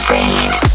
refrain.